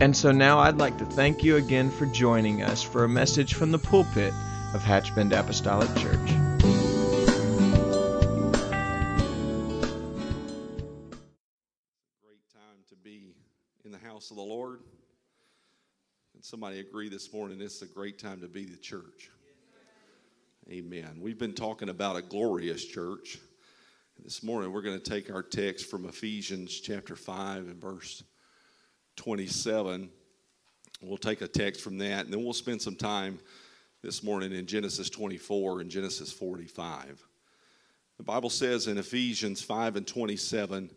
And so now I'd like to thank you again for joining us for a message from the pulpit of Hatch Bend Apostolic Church. Great time to be in the house of the Lord. And somebody agree this morning, it's a great time to be the church. Amen. We've been talking about a glorious church. This morning we're going to take our text from Ephesians chapter 5 and verse 27. We'll take a text from that, and then we'll spend some time this morning in Genesis 24 and Genesis 45. The Bible says in Ephesians 5 and 27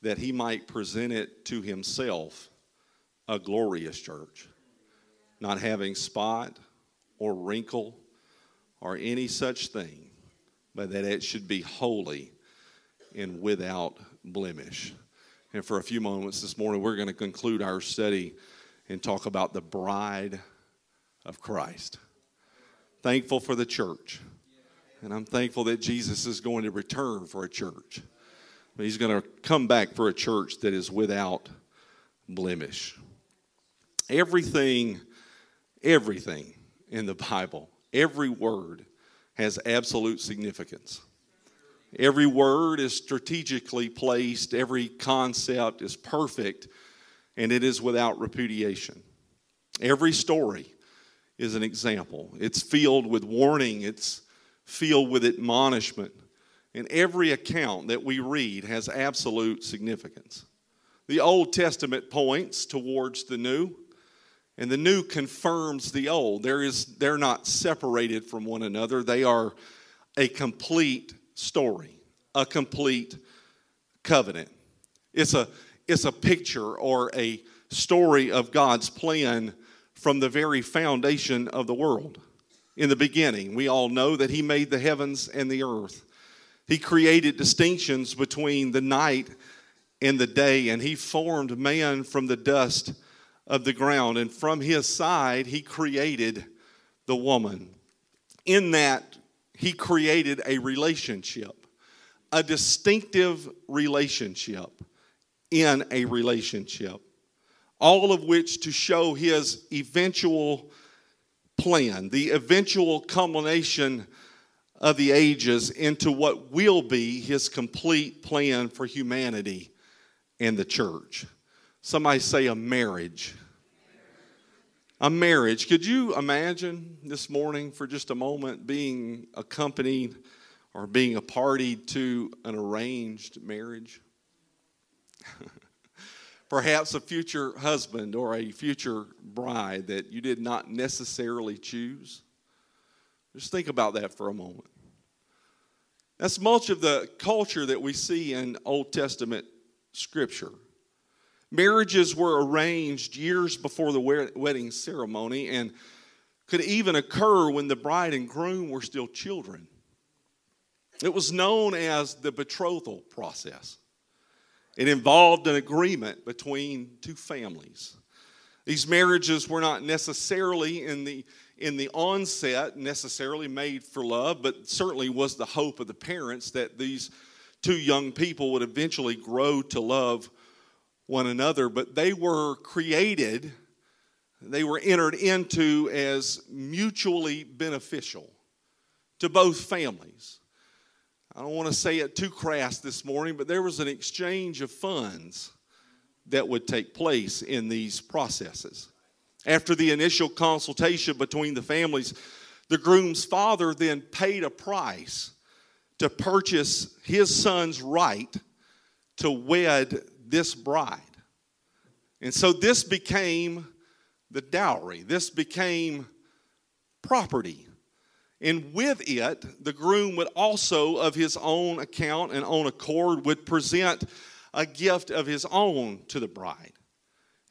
that he might present it to himself a glorious church, not having spot or wrinkle or any such thing, but that it should be holy and without blemish. And for a few moments this morning, we're going to conclude our study and talk about the bride of Christ. Thankful for the church. And I'm thankful that Jesus is going to return for a church. He's going to come back for a church that is without blemish. Everything, everything in the Bible, every word has absolute significance. Every word is strategically placed, every concept is perfect, and it is without repudiation. Every story is an example. It's filled with warning, it's filled with admonishment. And every account that we read has absolute significance. The Old Testament points towards the New, and the New confirms the Old. There is, they're not separated from one another, they are a complete story, a complete covenant. It's a, it's a picture or a story of God's plan from the very foundation of the world. In the beginning, we all know that He made the heavens and the earth. He created distinctions between the night and the day, and He formed man from the dust of the ground. And from His side, He created the woman. In that he created a relationship, a distinctive relationship in a relationship. All of which to show his eventual plan, the eventual culmination of the ages into what will be his complete plan for humanity and the church. Somebody say a marriage a marriage. Could you imagine this morning for just a moment being accompanied or being a party to an arranged marriage? Perhaps a future husband or a future bride that you did not necessarily choose. Just think about that for a moment. That's much of the culture that we see in Old Testament scripture. Marriages were arranged years before the wedding ceremony and could even occur when the bride and groom were still children. It was known as the betrothal process. It involved an agreement between two families. These marriages were not necessarily in the in the onset necessarily made for love, but certainly was the hope of the parents that these two young people would eventually grow to love one another, but they were created, they were entered into as mutually beneficial to both families. I don't want to say it too crass this morning, but there was an exchange of funds that would take place in these processes. After the initial consultation between the families, the groom's father then paid a price to purchase his son's right to wed this bride. And so this became the dowry, this became property. And with it, the groom would also, of his own account and own accord, would present a gift of his own to the bride.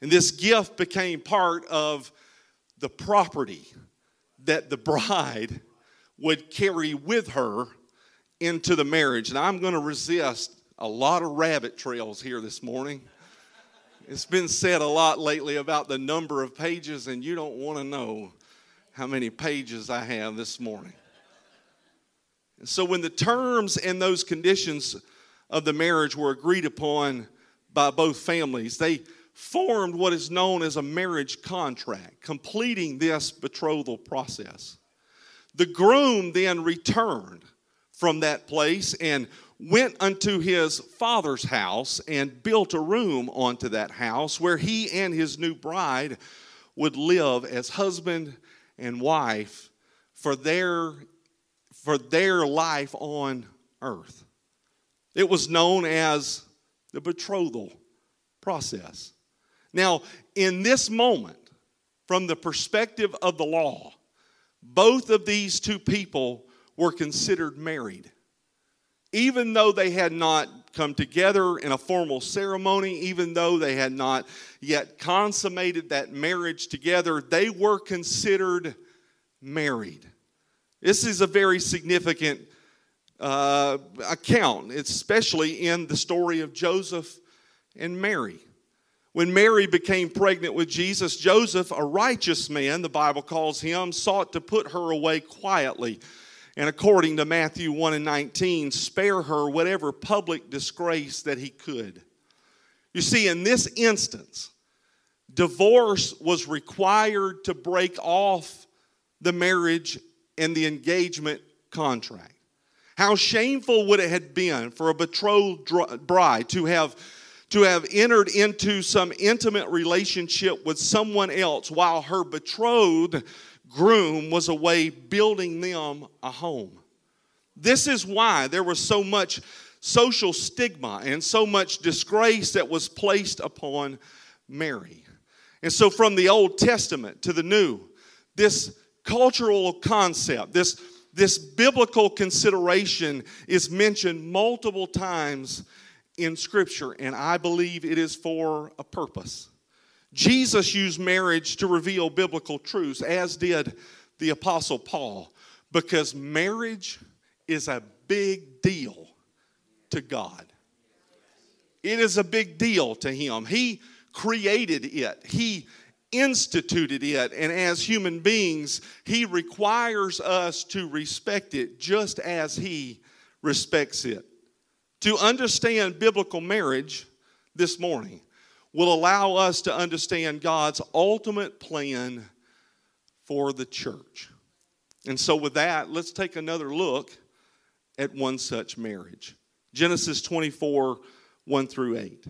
And this gift became part of the property that the bride would carry with her into the marriage. And I'm going to resist a lot of rabbit trails here this morning. It's been said a lot lately about the number of pages, and you don't want to know how many pages I have this morning. And so, when the terms and those conditions of the marriage were agreed upon by both families, they formed what is known as a marriage contract, completing this betrothal process. The groom then returned from that place and went unto his father's house and built a room onto that house where he and his new bride would live as husband and wife for their for their life on earth. It was known as the betrothal process. Now, in this moment, from the perspective of the law, both of these two people were considered married. Even though they had not come together in a formal ceremony, even though they had not yet consummated that marriage together, they were considered married. This is a very significant uh, account, especially in the story of Joseph and Mary. When Mary became pregnant with Jesus, Joseph, a righteous man, the Bible calls him, sought to put her away quietly. And according to Matthew 1 and 19, spare her whatever public disgrace that he could. You see, in this instance, divorce was required to break off the marriage and the engagement contract. How shameful would it have been for a betrothed bride to have to have entered into some intimate relationship with someone else while her betrothed groom was away building them a home. This is why there was so much social stigma and so much disgrace that was placed upon Mary. And so, from the Old Testament to the New, this cultural concept, this, this biblical consideration is mentioned multiple times in Scripture, and I believe it is for a purpose. Jesus used marriage to reveal biblical truths, as did the Apostle Paul, because marriage is a big deal to God. It is a big deal to Him. He created it, He instituted it, and as human beings, He requires us to respect it just as He respects it. To understand biblical marriage this morning will allow us to understand God's ultimate plan for the church. And so, with that, let's take another look at one such marriage Genesis 24 1 through 8.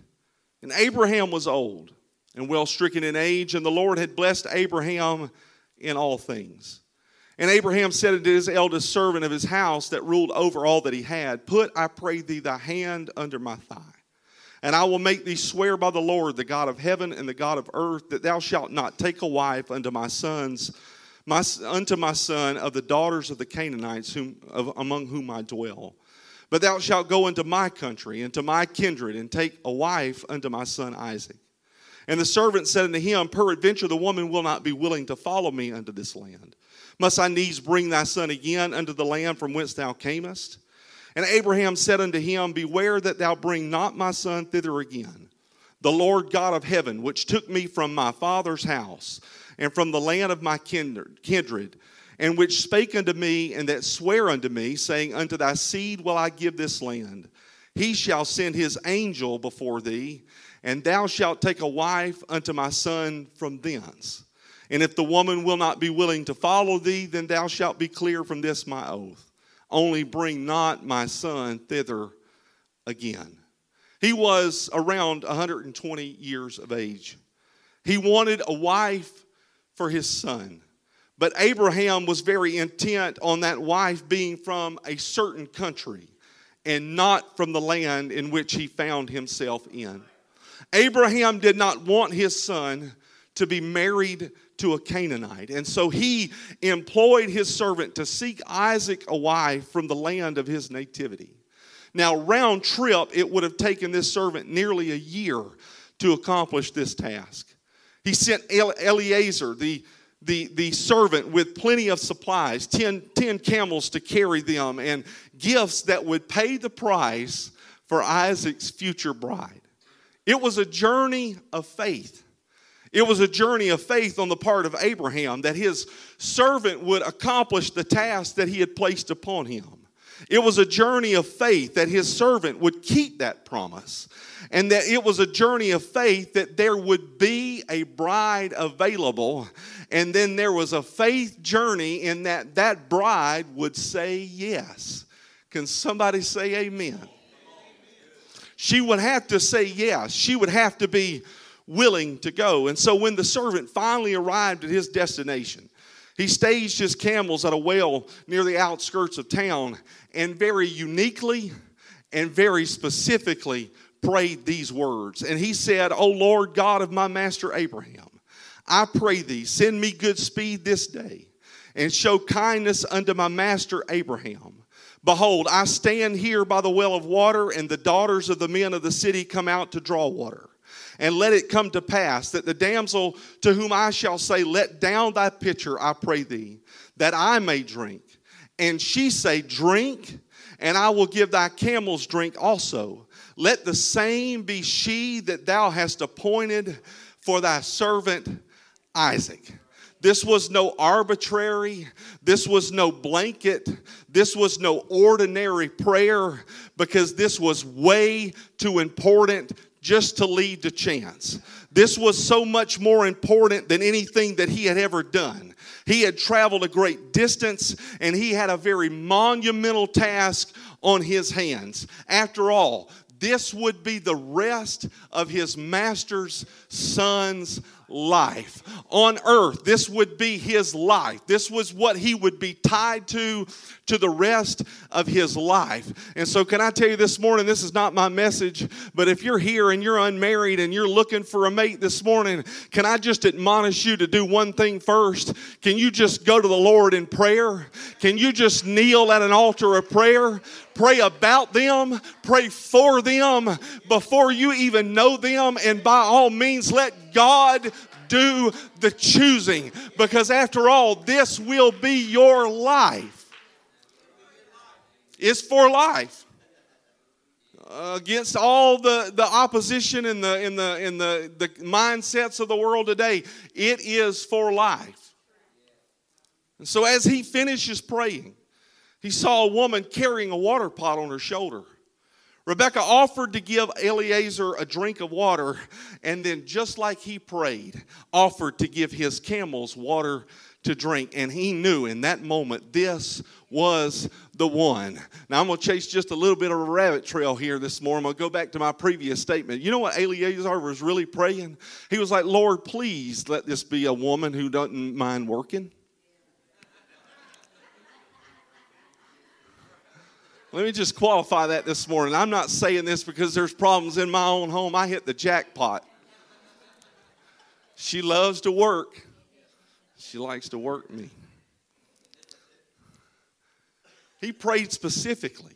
And Abraham was old and well stricken in age, and the Lord had blessed Abraham in all things. And Abraham said unto his eldest servant of his house that ruled over all that he had, Put, I pray thee, thy hand under my thigh. And I will make thee swear by the Lord, the God of heaven and the God of earth, that thou shalt not take a wife unto my sons, my, unto my son of the daughters of the Canaanites whom, of, among whom I dwell. But thou shalt go into my country, and to my kindred, and take a wife unto my son Isaac. And the servant said unto him, Peradventure the woman will not be willing to follow me unto this land. Must I needs bring thy son again unto the land from whence thou camest? And Abraham said unto him, Beware that thou bring not my son thither again. The Lord God of heaven, which took me from my father's house and from the land of my kindred, and which spake unto me and that sware unto me, saying, Unto thy seed will I give this land. He shall send his angel before thee, and thou shalt take a wife unto my son from thence. And if the woman will not be willing to follow thee, then thou shalt be clear from this my oath. Only bring not my son thither again. He was around 120 years of age. He wanted a wife for his son. But Abraham was very intent on that wife being from a certain country and not from the land in which he found himself in. Abraham did not want his son to be married to a Canaanite. And so he employed his servant to seek Isaac a wife from the land of his nativity. Now, round trip, it would have taken this servant nearly a year to accomplish this task. He sent Eliezer, the, the, the servant, with plenty of supplies, ten, 10 camels to carry them, and gifts that would pay the price for Isaac's future bride. It was a journey of faith. It was a journey of faith on the part of Abraham that his servant would accomplish the task that he had placed upon him. It was a journey of faith that his servant would keep that promise. And that it was a journey of faith that there would be a bride available. And then there was a faith journey in that that bride would say yes. Can somebody say amen? She would have to say yes. She would have to be willing to go. And so when the servant finally arrived at his destination, he staged his camels at a well near the outskirts of town and very uniquely and very specifically prayed these words. And he said, O Lord God of my master Abraham, I pray thee, send me good speed this day and show kindness unto my master Abraham. Behold, I stand here by the well of water, and the daughters of the men of the city come out to draw water. And let it come to pass that the damsel to whom I shall say, Let down thy pitcher, I pray thee, that I may drink. And she say, Drink, and I will give thy camels drink also. Let the same be she that thou hast appointed for thy servant Isaac. This was no arbitrary, this was no blanket, this was no ordinary prayer because this was way too important just to lead to chance. This was so much more important than anything that he had ever done. He had traveled a great distance and he had a very monumental task on his hands. After all, this would be the rest of his master's son's life. On earth, this would be his life. This was what he would be tied to to the rest of his life. And so, can I tell you this morning, this is not my message, but if you're here and you're unmarried and you're looking for a mate this morning, can I just admonish you to do one thing first? Can you just go to the Lord in prayer? Can you just kneel at an altar of prayer? Pray about them, pray for them before you even know them, and by all means, let God do the choosing because, after all, this will be your life It's for life. Against all the, the opposition and the, in the, in the, the mindsets of the world today, it is for life. And so, as he finishes praying, he saw a woman carrying a water pot on her shoulder. Rebecca offered to give Eliezer a drink of water, and then, just like he prayed, offered to give his camels water to drink. And he knew in that moment this was the one. Now, I'm going to chase just a little bit of a rabbit trail here this morning. I'm going to go back to my previous statement. You know what Eliezer was really praying? He was like, Lord, please let this be a woman who doesn't mind working. Let me just qualify that this morning. I'm not saying this because there's problems in my own home. I hit the jackpot. She loves to work. She likes to work me. He prayed specifically,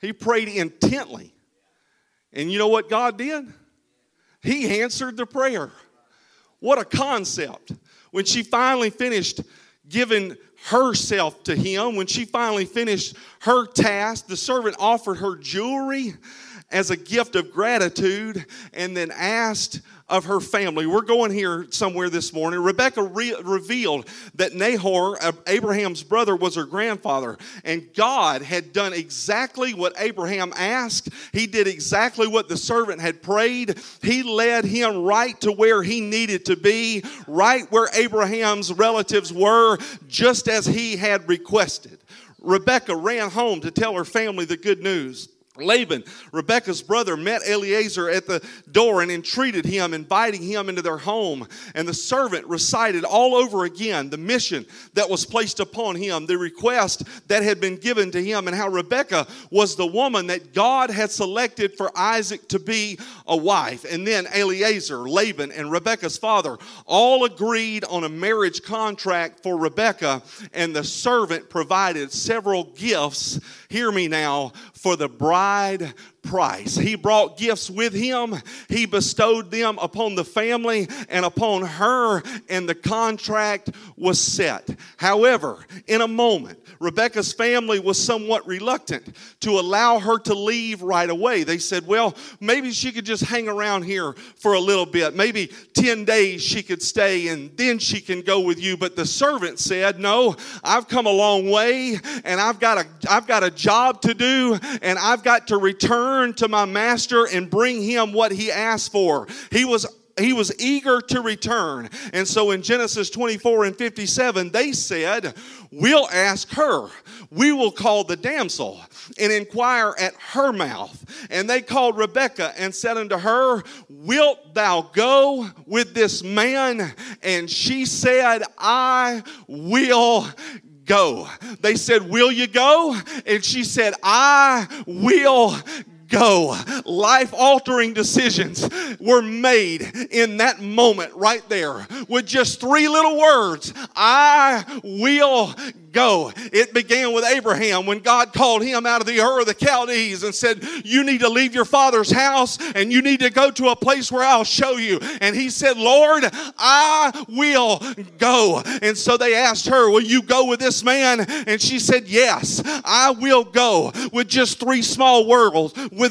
he prayed intently. And you know what God did? He answered the prayer. What a concept. When she finally finished giving herself to him, when she finally finished her task, the servant offered her jewelry as a gift of gratitude and then asked of her family. We're going here somewhere this morning. Rebecca re- revealed that Nahor, uh, Abraham's brother, was her grandfather, and God had done exactly what Abraham asked. He did exactly what the servant had prayed. He led him right to where he needed to be, right where Abraham's relatives were, just as he had requested. Rebecca ran home to tell her family the good news. Laban, Rebekah's brother, met Eliezer at the door and entreated him, inviting him into their home. And the servant recited all over again the mission that was placed upon him, the request that had been given to him, and how Rebekah was the woman that God had selected for Isaac to be a wife. And then Eliezer, Laban, and Rebekah's father all agreed on a marriage contract for Rebekah, and the servant provided several gifts. Hear me now. For the bride price. He brought gifts with him, he bestowed them upon the family and upon her, and the contract was set. However, in a moment, Rebecca's family was somewhat reluctant to allow her to leave right away. They said, well, maybe she could just hang around here for a little bit. Maybe 10 days she could stay and then she can go with you. But the servant said, no, I've come a long way and I've got a, I've got a job to do and I've got to return to my master and bring him what he asked for. He was he was eager to return. And so in Genesis 24 and 57, they said, We'll ask her. We will call the damsel and inquire at her mouth. And they called Rebekah and said unto her, Wilt thou go with this man? And she said, I will go. They said, Will you go? And she said, I will go. Life altering decisions were made in that moment right there with just three little words I will go. It began with Abraham when God called him out of the Ur of the Chaldees and said, You need to leave your father's house and you need to go to a place where I'll show you. And he said, Lord, I will go. And so they asked her, Will you go with this man? And she said, Yes, I will go with just three small words,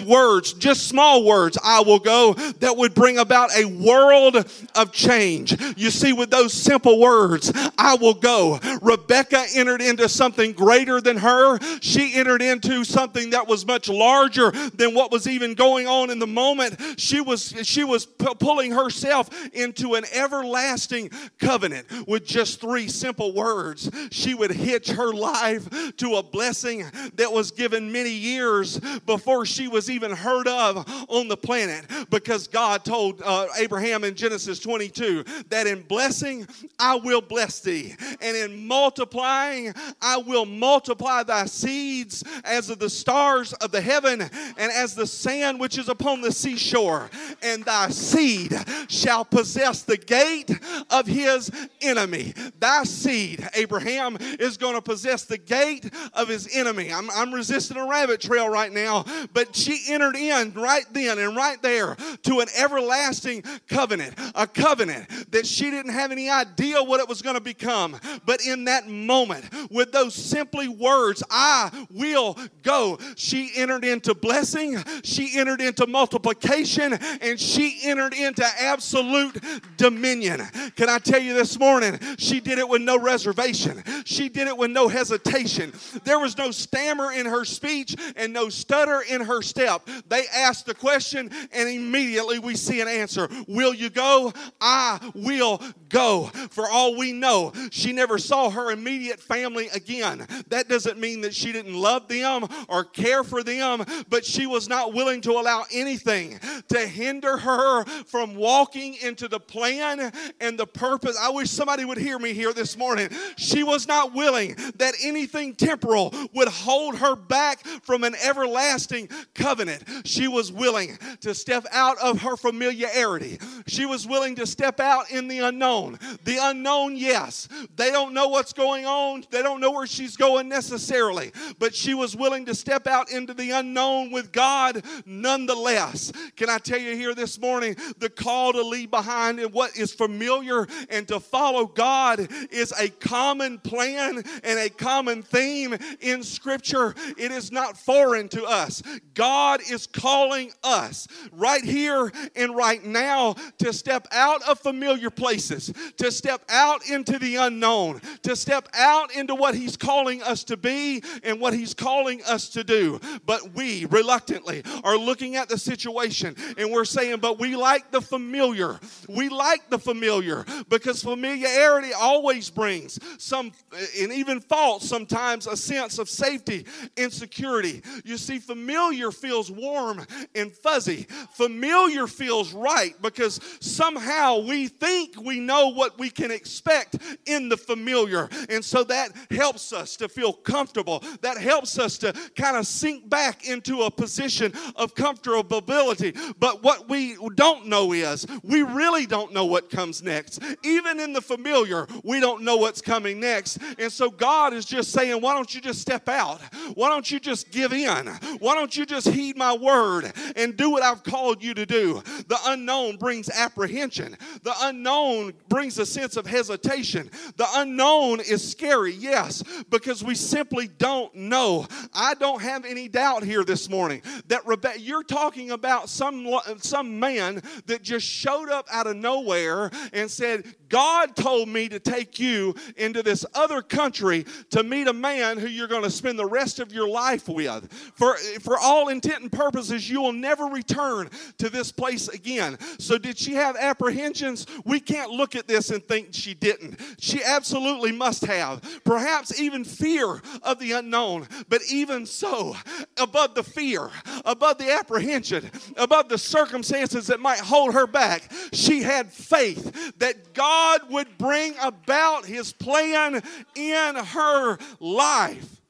words, just small words, I will go that would bring about a world of change. You see, with those simple words, I will go. Rebecca entered entered into something greater than her. She entered into something that was much larger than what was even going on in the moment. She was she was p- pulling herself into an everlasting covenant with just three simple words. She would hitch her life to a blessing that was given many years before she was even heard of on the planet because God told uh, Abraham in Genesis 22 that in blessing I will bless thee and in multiplying I will multiply thy seeds as of the stars of the heaven and as the sand which is upon the seashore. And thy seed shall possess the gate of his enemy. Thy seed, Abraham, is going to possess the gate of his enemy. I'm, I'm resisting a rabbit trail right now, but she entered in right then and right there to an everlasting covenant, a covenant that she didn't have any idea what it was going to become. But in that moment, with those simply words, I will go. She entered into blessing, she entered into multiplication, and she entered into absolute dominion. Can I tell you this morning? She did it with no reservation, she did it with no hesitation. There was no stammer in her speech and no stutter in her step. They asked the question, and immediately we see an answer Will you go? I will go. For all we know, she never saw her immediate family again. That doesn't mean that she didn't love them or care for them, but she was not willing to allow anything to hinder her from walking into the plan and the purpose. I wish somebody would hear me here this morning. She was not willing that anything temporal would hold her back from an everlasting covenant. She was willing to step out of her familiarity. She was willing to step out in the unknown. The unknown, yes. They don't know what's going on. They don't know where she's going necessarily, but she was willing to step out into the unknown with God nonetheless. Can I tell you here this morning the call to leave behind and what is familiar and to follow God is a common plan and a common theme in Scripture. It is not foreign to us. God is calling us right here and right now to step out of familiar places, to step out into the unknown, to step out into what He's calling us to be and what He's calling us to do. But we reluctantly are looking at the situation and we're saying, but we like the familiar. We like the familiar because familiarity always brings some, and even false sometimes, a sense of safety and security. You see, familiar feels warm and fuzzy. Familiar feels right because somehow we think we know what we can expect in the familiar. And so that helps us to feel comfortable. That helps us to kind of sink back into a position of comfortability. But what we don't know is we really don't know what comes next. Even in the familiar, we don't know what's coming next. And so God is just saying, why don't you just step out? Why don't you just give in? Why don't you just heed my word and do what I've called you to do? The unknown brings apprehension, the unknown brings a sense of hesitation. The unknown is scary, yes, because we simply don't know. I don't have any doubt here this morning that Rebecca, you're talking about some, some man that just showed up out of nowhere and said, God told me to take you into this other country to meet a man who you're going to spend the rest of your life with. For, for all intent and purposes, you will never return to this place again. So, did she have apprehensions? We can't look at this and think she didn't. She absolutely must have. Perhaps even fear of the unknown. But even so, above the fear, above the apprehension, above the circumstances that might hold her back, she had faith that God would bring about his plan in her life.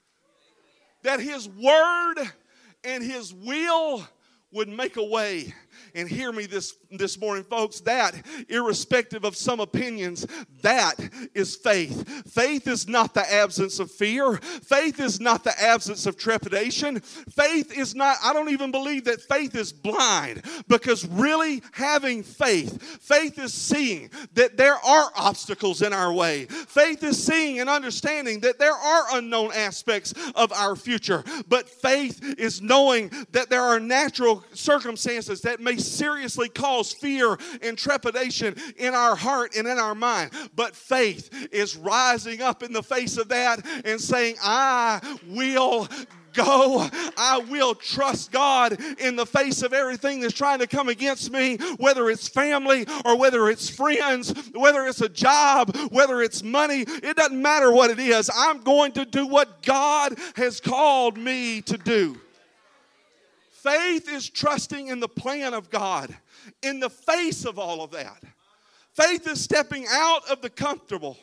That his word and his will would make a way and hear me this, this morning, folks, that, irrespective of some opinions, that is faith. Faith is not the absence of fear. Faith is not the absence of trepidation. Faith is not, I don't even believe that faith is blind because really having faith, faith is seeing that there are obstacles in our way. Faith is seeing and understanding that there are unknown aspects of our future. But faith is knowing that there are natural circumstances that may seriously cause fear and trepidation in our heart and in our mind. But faith is rising up in the face of that and saying, I will go. I will trust God in the face of everything that's trying to come against me, whether it's family or whether it's friends, whether it's a job, whether it's money. It doesn't matter what it is. I'm going to do what God has called me to do. Faith is trusting in the plan of God in the face of all of that. Faith is stepping out of the comfortable.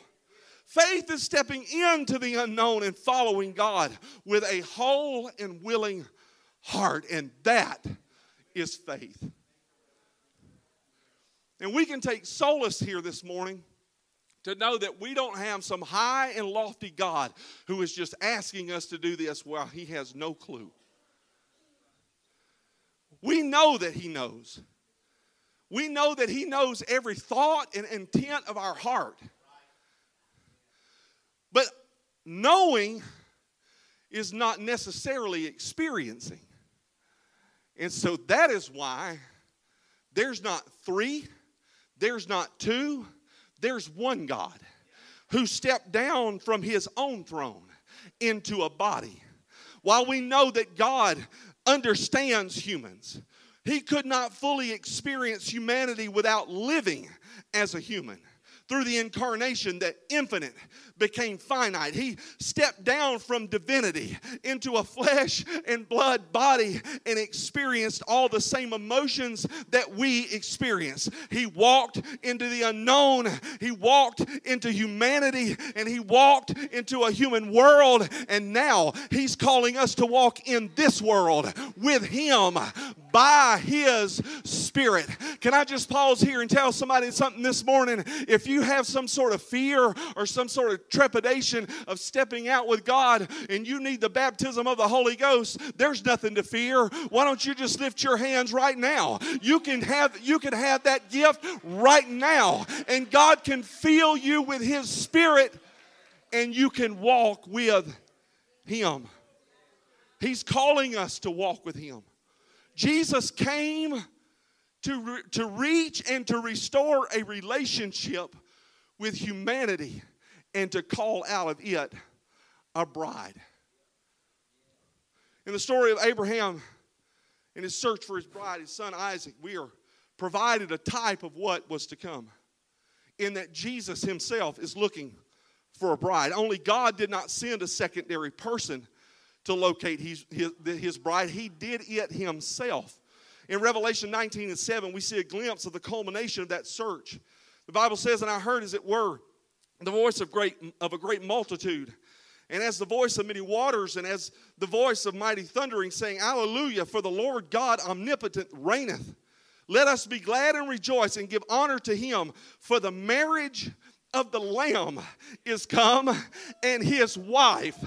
Faith is stepping into the unknown and following God with a whole and willing heart. And that is faith. And we can take solace here this morning to know that we don't have some high and lofty God who is just asking us to do this while he has no clue. We know that He knows. We know that He knows every thought and intent of our heart. But knowing is not necessarily experiencing. And so that is why there's not three, there's not two, there's one God who stepped down from his own throne into a body. While we know that God understands humans. He could not fully experience humanity without living as a human. Through the incarnation, that infinite became finite. He stepped down from divinity into a flesh and blood body and experienced all the same emotions that we experience. He walked into the unknown, he walked into humanity, and he walked into a human world. And now he's calling us to walk in this world with him by his spirit. Can I just pause here and tell somebody something this morning? If you have some sort of fear or some sort of trepidation of stepping out with God and you need the baptism of the Holy Ghost, there's nothing to fear. Why don't you just lift your hands right now? You can have you can have that gift right now and God can fill you with his spirit and you can walk with him. He's calling us to walk with him. Jesus came to, re- to reach and to restore a relationship with humanity and to call out of it a bride. In the story of Abraham in his search for his bride, his son Isaac, we are provided a type of what was to come. In that Jesus himself is looking for a bride. Only God did not send a secondary person to locate his, his, his bride, he did it himself. In Revelation 19 and 7, we see a glimpse of the culmination of that search. The Bible says, And I heard, as it were, the voice of, great, of a great multitude and as the voice of many waters, and as the voice of mighty thundering, saying, Alleluia, for the Lord God omnipotent reigneth. Let us be glad and rejoice and give honor to him, for the marriage of the Lamb is come, and his wife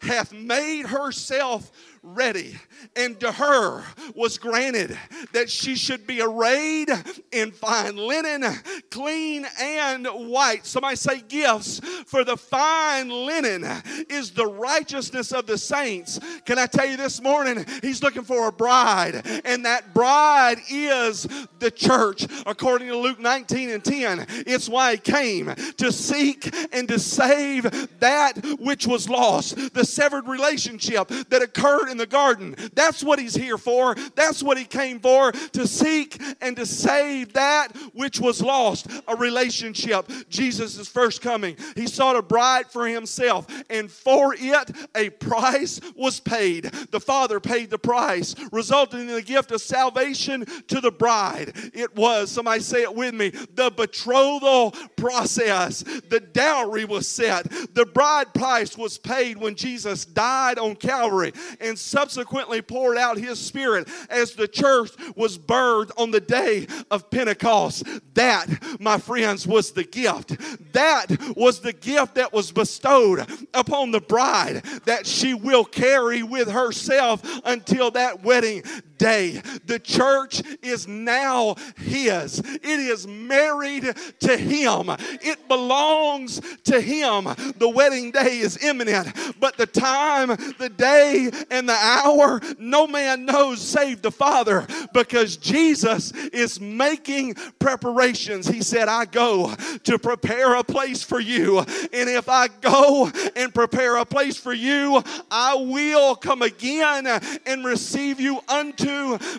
hath made herself ready. And to her was granted that she should be arrayed in fine linen, clean and white. Somebody say gifts, for the fine linen is the righteousness of the saints. Can I tell you this morning? He's looking for a bride, and that bride is the church, according to Luke 19 and 10. It's why he came to seek and to save that which was lost, the severed relationship that occurred in the garden. That's what he's here for. That's what he came for to seek and to save that which was lost a relationship. Jesus' first coming. He sought a bride for himself, and for it a price was paid. The Father paid the price, resulting in the gift of salvation to the bride. It was, somebody say it with me, the betrothal process. The dowry was set, the bride price was paid when Jesus died on Calvary and subsequently poured out his spirit as the church was birthed on the day of Pentecost. That, my friends, was the gift. That was the gift that was bestowed upon the bride that she will carry with herself until that wedding day. The church is now His, it is married to Him, it belongs to Him. The wedding day is imminent, but the time, the day, and the hour, no man knows save the Father because Jesus is making preparations. He said, I go to prepare a place for you, and if I go and prepare a place for you, I will come again and receive you unto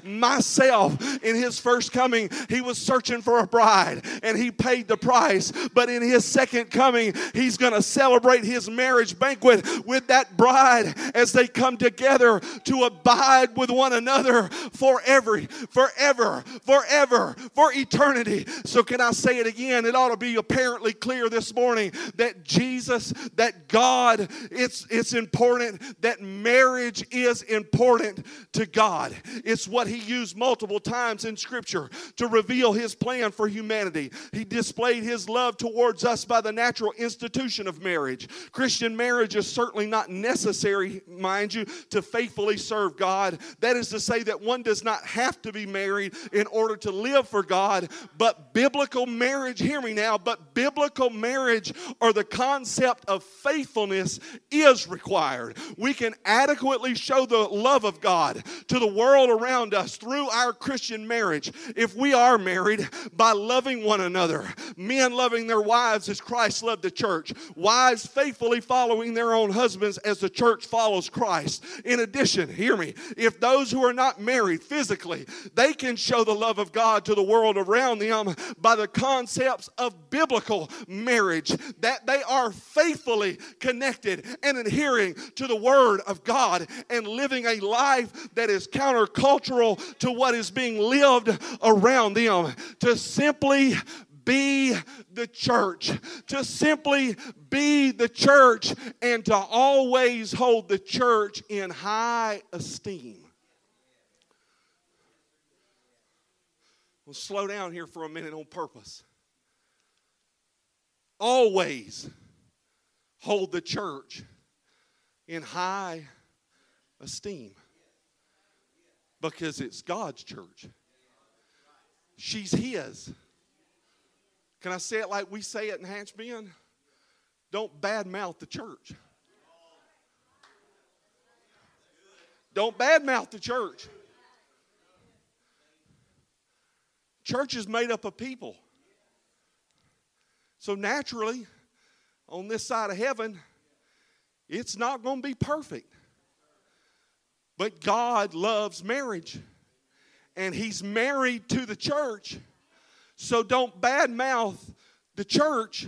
myself. In his first coming, he was searching for a bride and he paid the price. But in his second coming, he's going to celebrate his marriage banquet with that bride as they come together to abide with one another forever, forever, forever, for eternity. So, can I say it again? It ought to be apparently clear this morning that Jesus, that God, it's, it's important that marriage is important to God. It's what he used multiple times in Scripture to reveal his plan for humanity. He displayed his love towards us by the natural institution of marriage. Christian marriage is certainly not necessary, mind you, to faithfully serve God. That is to say, that one does not have to be married in order to live for God, but biblical marriage, hear me now, but biblical marriage or the concept of faithfulness is required. We can adequately show the love of God to the world around us through our Christian marriage, if we are married, by loving one another, men loving their wives as Christ loved the church, wives faithfully following their own husbands as the church follows Christ. In addition, hear me, if those who are not married physically, they can show the love of God to the world around them by the concepts of biblical marriage, that they are faithfully connected and adhering to the Word of God and living a life that is countercultural to what is being lived around them. To simply be the church, to simply be the church, and to always hold the church in high esteem. We'll slow down here for a minute on purpose. Always hold the church in high esteem because it's God's church. She's His. Can I say it like we say it in Hatch Bend? Don't badmouth the church. Don't badmouth the church. Church is made up of people. So naturally, on this side of heaven, it's not going to be perfect. But God loves marriage, and He's married to the church. So don't badmouth the church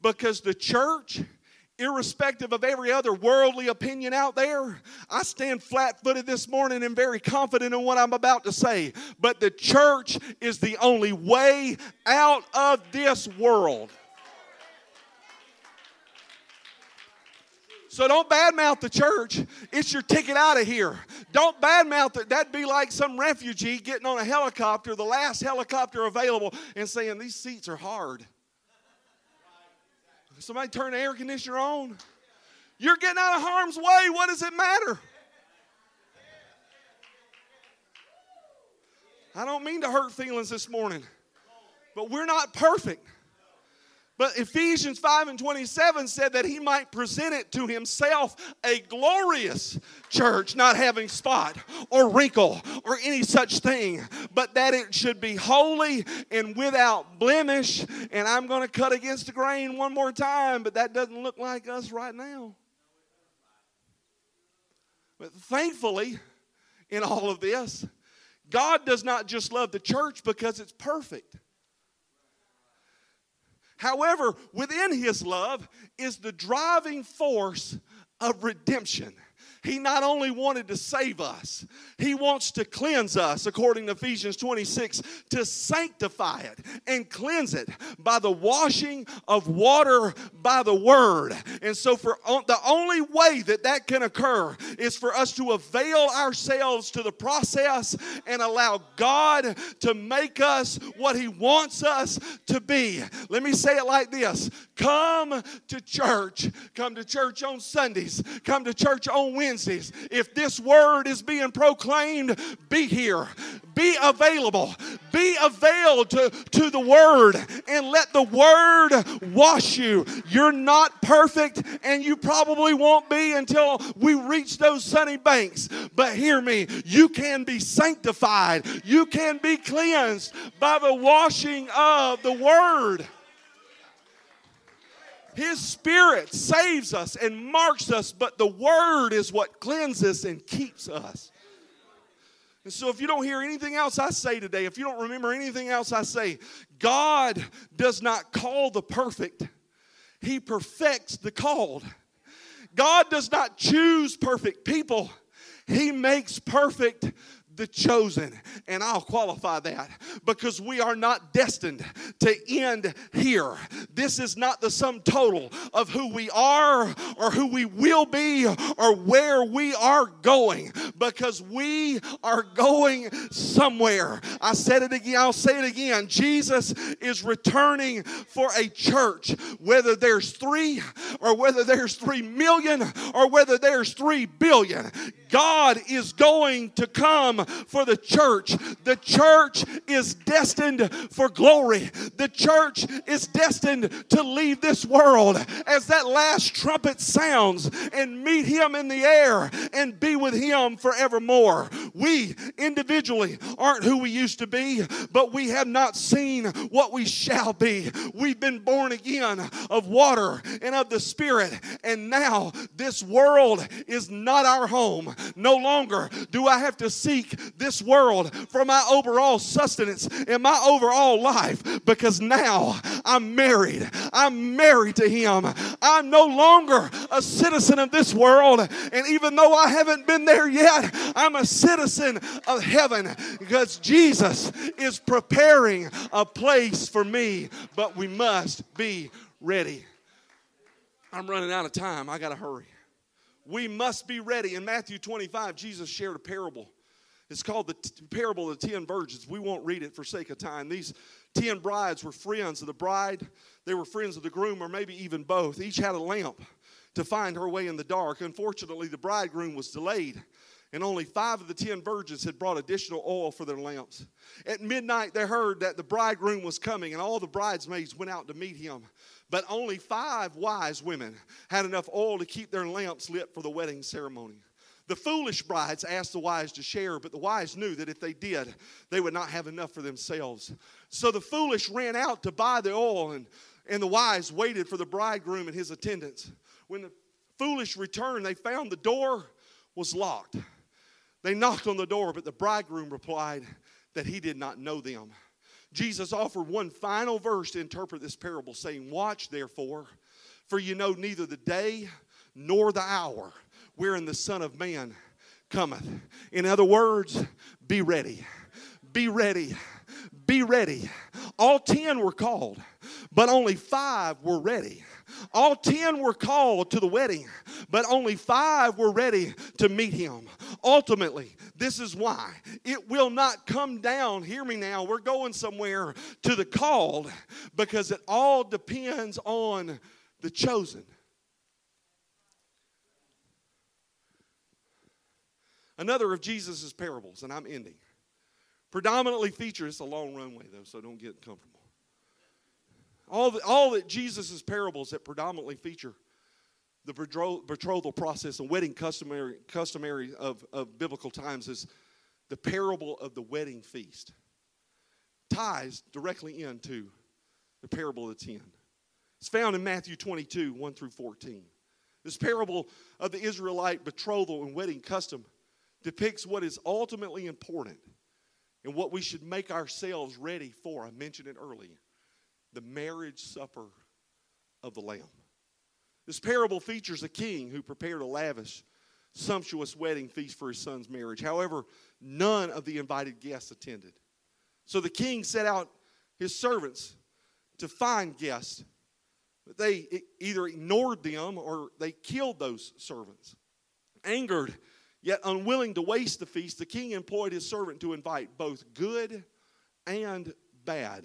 because the church irrespective of every other worldly opinion out there, I stand flat footed this morning and very confident in what I'm about to say. But the church is the only way out of this world. So don't badmouth the church. It's your ticket out of here. Don't badmouth it. That'd be like some refugee getting on a helicopter, the last helicopter available, and saying, These seats are hard. Somebody turn the air conditioner on. You're getting out of harm's way. What does it matter? I don't mean to hurt feelings this morning, but we're not perfect. But Ephesians 5 and 27 said that he might present it to himself a glorious church, not having spot or wrinkle or any such thing, but that it should be holy and without blemish. And I'm going to cut against the grain one more time, but that doesn't look like us right now. But thankfully, in all of this, God does not just love the church because it's perfect. However, within his love is the driving force of redemption. He not only wanted to save us, He wants to cleanse us, according to Ephesians 26, to sanctify it and cleanse it by the washing of water by the Word. And so, for the only way that that can occur is for us to avail ourselves to the process and allow God to make us what He wants us to be. Let me say it like this Come to church. Come to church on Sundays. Come to church on Wednesdays. Wednesdays. If this word is being proclaimed, be here. Be available. Be availed to, to the word and let the word wash you. You're not perfect and you probably won't be until we reach those sunny banks. But hear me, you can be sanctified. You can be cleansed by the washing of the word. His Spirit saves us and marks us, but the Word is what cleanses and keeps us. And so, if you don't hear anything else I say today, if you don't remember anything else I say, God does not call the perfect, He perfects the called. God does not choose perfect people, He makes perfect the chosen. And I'll qualify that because we are not destined to end here. This is not the sum total of who we are or who we will be or where we are going because we are going somewhere. I said it again, I'll say it again. Jesus is returning for a church, whether there's three or whether there's three million or whether there's three billion. God is going to come for the church. The church is destined for glory. The church is destined to leave this world as that last trumpet sounds and meet Him in the air and be with Him forevermore. We individually aren't who we used to be, but we have not seen what we shall be. We've been born again of water and of the Spirit, and now this world is not our home. No longer do I have to seek this world for my overall sustenance and my overall life because now I'm married. I'm married to Him. I'm no longer a citizen of this world. And even though I haven't been there yet, I'm a citizen of heaven because Jesus is preparing a place for me. But we must be ready. I'm running out of time. I got to hurry. We must be ready. In Matthew 25, Jesus shared a parable. It's called the t- parable of the ten virgins. We won't read it for sake of time. These ten brides were friends of the bride, they were friends of the groom, or maybe even both. Each had a lamp to find her way in the dark. Unfortunately, the bridegroom was delayed, and only five of the ten virgins had brought additional oil for their lamps. At midnight, they heard that the bridegroom was coming, and all the bridesmaids went out to meet him. But only five wise women had enough oil to keep their lamps lit for the wedding ceremony. The foolish brides asked the wise to share, but the wise knew that if they did, they would not have enough for themselves. So the foolish ran out to buy the oil, and, and the wise waited for the bridegroom and his attendants. When the foolish returned, they found the door was locked. They knocked on the door, but the bridegroom replied that he did not know them. Jesus offered one final verse to interpret this parable, saying, Watch therefore, for you know neither the day nor the hour wherein the Son of Man cometh. In other words, be ready. Be ready. Be ready. All ten were called, but only five were ready. All ten were called to the wedding, but only five were ready to meet him. Ultimately, this is why it will not come down. Hear me now. We're going somewhere to the called because it all depends on the chosen. Another of Jesus' parables, and I'm ending, predominantly features it's a long runway though, so don't get comfortable. All, the, all that Jesus' parables that predominantly feature the betrothal process and wedding customary, customary of, of biblical times is the parable of the wedding feast. Ties directly into the parable of the ten. It's found in Matthew 22, 1 through 14. This parable of the Israelite betrothal and wedding custom depicts what is ultimately important and what we should make ourselves ready for. I mentioned it earlier the marriage supper of the Lamb. This parable features a king who prepared a lavish, sumptuous wedding feast for his son's marriage. However, none of the invited guests attended. So the king set out his servants to find guests, but they either ignored them or they killed those servants. Angered, yet unwilling to waste the feast, the king employed his servant to invite both good and bad,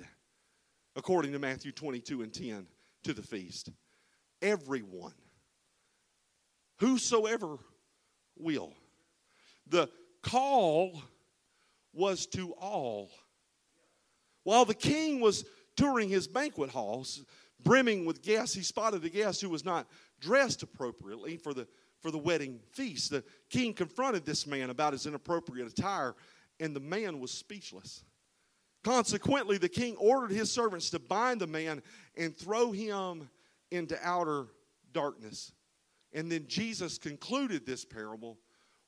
according to Matthew 22 and 10, to the feast everyone. Whosoever will. The call was to all. While the king was touring his banquet halls, brimming with guests, he spotted a guest who was not dressed appropriately for the, for the wedding feast. The king confronted this man about his inappropriate attire, and the man was speechless. Consequently, the king ordered his servants to bind the man and throw him into outer darkness. And then Jesus concluded this parable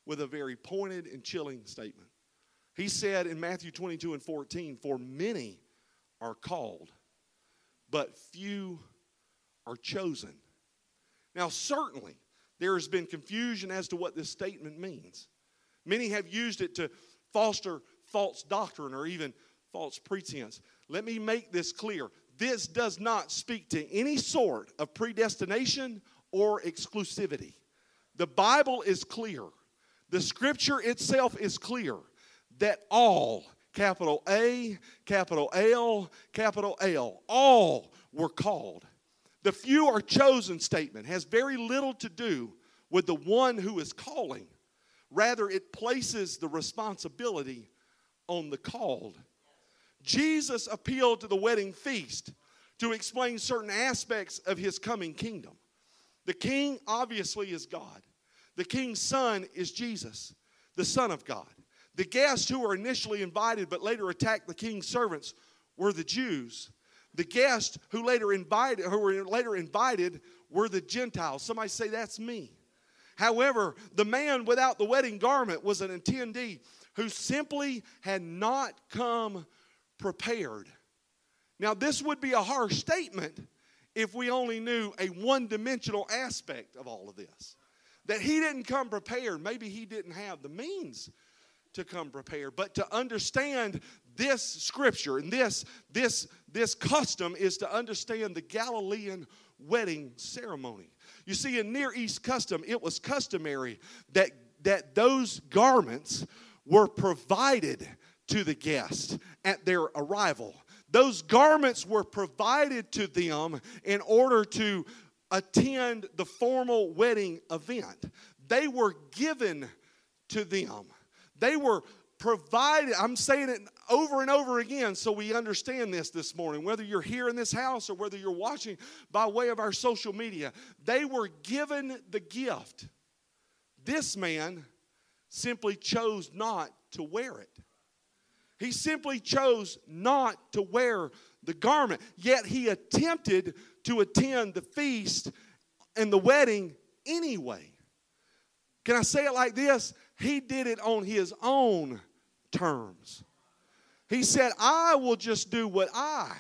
with a very pointed and chilling statement. He said in Matthew 22 and 14, For many are called, but few are chosen. Now, certainly, there has been confusion as to what this statement means. Many have used it to foster false doctrine or even false pretense. Let me make this clear this does not speak to any sort of predestination or exclusivity. The Bible is clear, the scripture itself is clear that all, capital A, capital L, capital L, all were called. The few are chosen statement has very little to do with the one who is calling. Rather, it places the responsibility on the called. Jesus appealed to the wedding feast to explain certain aspects of his coming kingdom. The king obviously is God. The king's son is Jesus, the Son of God. The guests who were initially invited but later attacked the king's servants were the Jews. The guests who later invited who were later invited were the Gentiles. Somebody say that's me. However, the man without the wedding garment was an attendee who simply had not come prepared. Now, this would be a harsh statement if we only knew a one dimensional aspect of all of this. That he didn't come prepared. Maybe he didn't have the means to come prepared. But to understand this scripture and this, this, this custom is to understand the Galilean wedding ceremony. You see, in Near East custom, it was customary that, that those garments were provided to the guest at their arrival. Those garments were provided to them in order to attend the formal wedding event. They were given to them. They were provided. I'm saying it over and over again so we understand this this morning. Whether you're here in this house or whether you're watching by way of our social media, they were given the gift. This man simply chose not to wear it. He simply chose not to wear the garment, yet he attempted to attend the feast and the wedding anyway. Can I say it like this? He did it on his own terms. He said, I will just do what I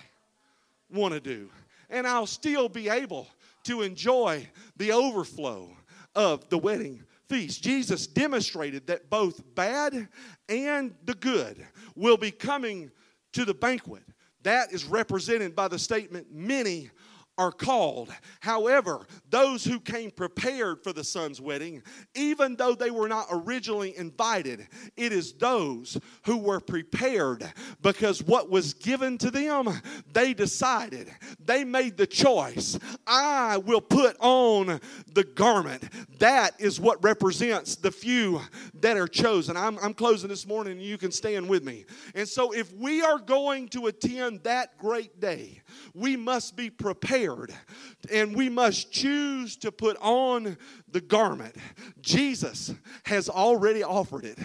want to do, and I'll still be able to enjoy the overflow of the wedding feast. Jesus demonstrated that both bad and the good will be coming to the banquet. That is represented by the statement, many are called. However, those who came prepared for the son's wedding, even though they were not originally invited, it is those who were prepared because what was given to them, they decided. They made the choice. I will put on the garment. That is what represents the few that are chosen. I'm, I'm closing this morning, and you can stand with me. And so, if we are going to attend that great day, we must be prepared and we must choose to put on the garment. Jesus has already offered it,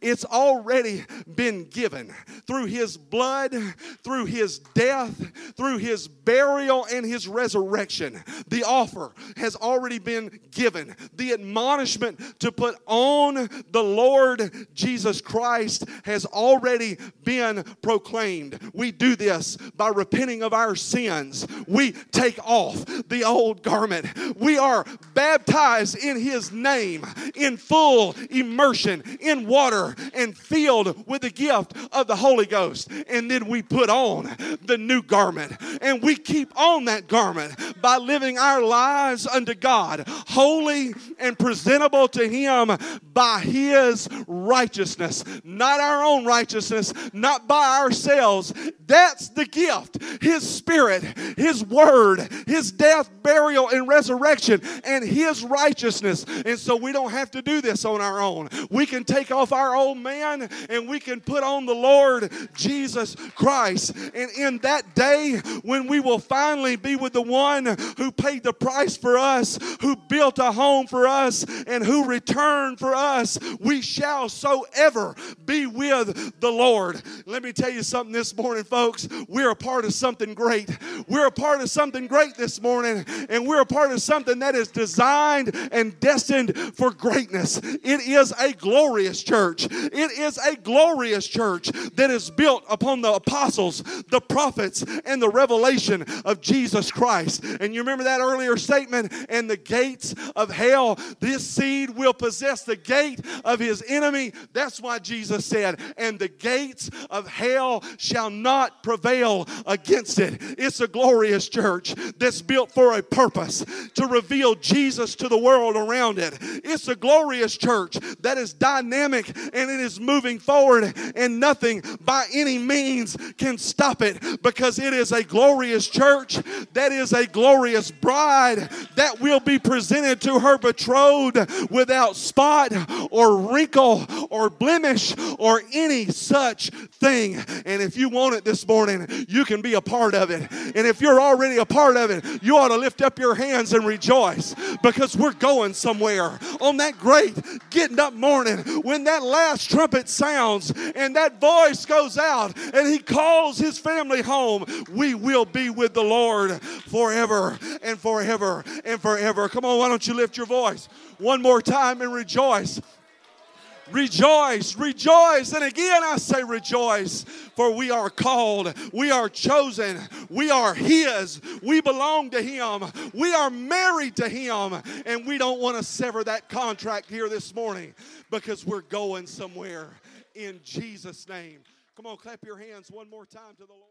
it's already been given through his blood, through his death, through his burial, and his resurrection. The offer has already been given. The admonishment to put on the Lord Jesus Christ has already been proclaimed. We do this by repenting of our sins. We take off the old garment. We are baptized in His name in full immersion in water and filled with the gift of the Holy Ghost. And then we put on the new garment. And we keep on that garment by living our lives unto God, holy and presentable to Him by His righteousness, not our own righteousness, not by ourselves. That's the gift. His Spirit, His Word, His death, burial, and resurrection, and His righteousness righteousness. And so we don't have to do this on our own. We can take off our old man and we can put on the Lord Jesus Christ. And in that day, when we will finally be with the one who paid the price for us, who built a home for us, and who returned for us, we shall so ever be with the Lord. Let me tell you something this morning, folks. We're a part of something great. We're a part of something great this morning, and we're a part of something that is designed and destined for greatness. It is a glorious church. It is a glorious church that is built upon the apostles, the prophets, and the revelation of Jesus Christ. And you remember that earlier statement, and the gates of hell, this seed will possess the gate of his enemy. That's why Jesus said, and the gates of hell shall not prevail against it. It's a glorious church that's built for a purpose to reveal Jesus to the world around it. It's a glorious church that is dynamic and it is moving forward, and nothing by any means can stop it because it is a glorious church that is a glorious bride that will be presented to her betrothed without spot or wrinkle or blemish or any such thing. And if you want it this morning, you can be a part of it. And if you're already a part of it, you ought to lift up your hands and rejoice because we're going somewhere on that great getting up morning when that last trumpet sounds and that voice goes out and he calls his family home. We will be with the Lord forever and forever and forever. Come on, why don't you lift your voice one more time and rejoice? Rejoice, rejoice. And again, I say rejoice, for we are called, we are chosen, we are His, we belong to Him, we are married to Him, and we don't want to sever that contract here this morning because we're going somewhere in Jesus' name. Come on, clap your hands one more time to the Lord.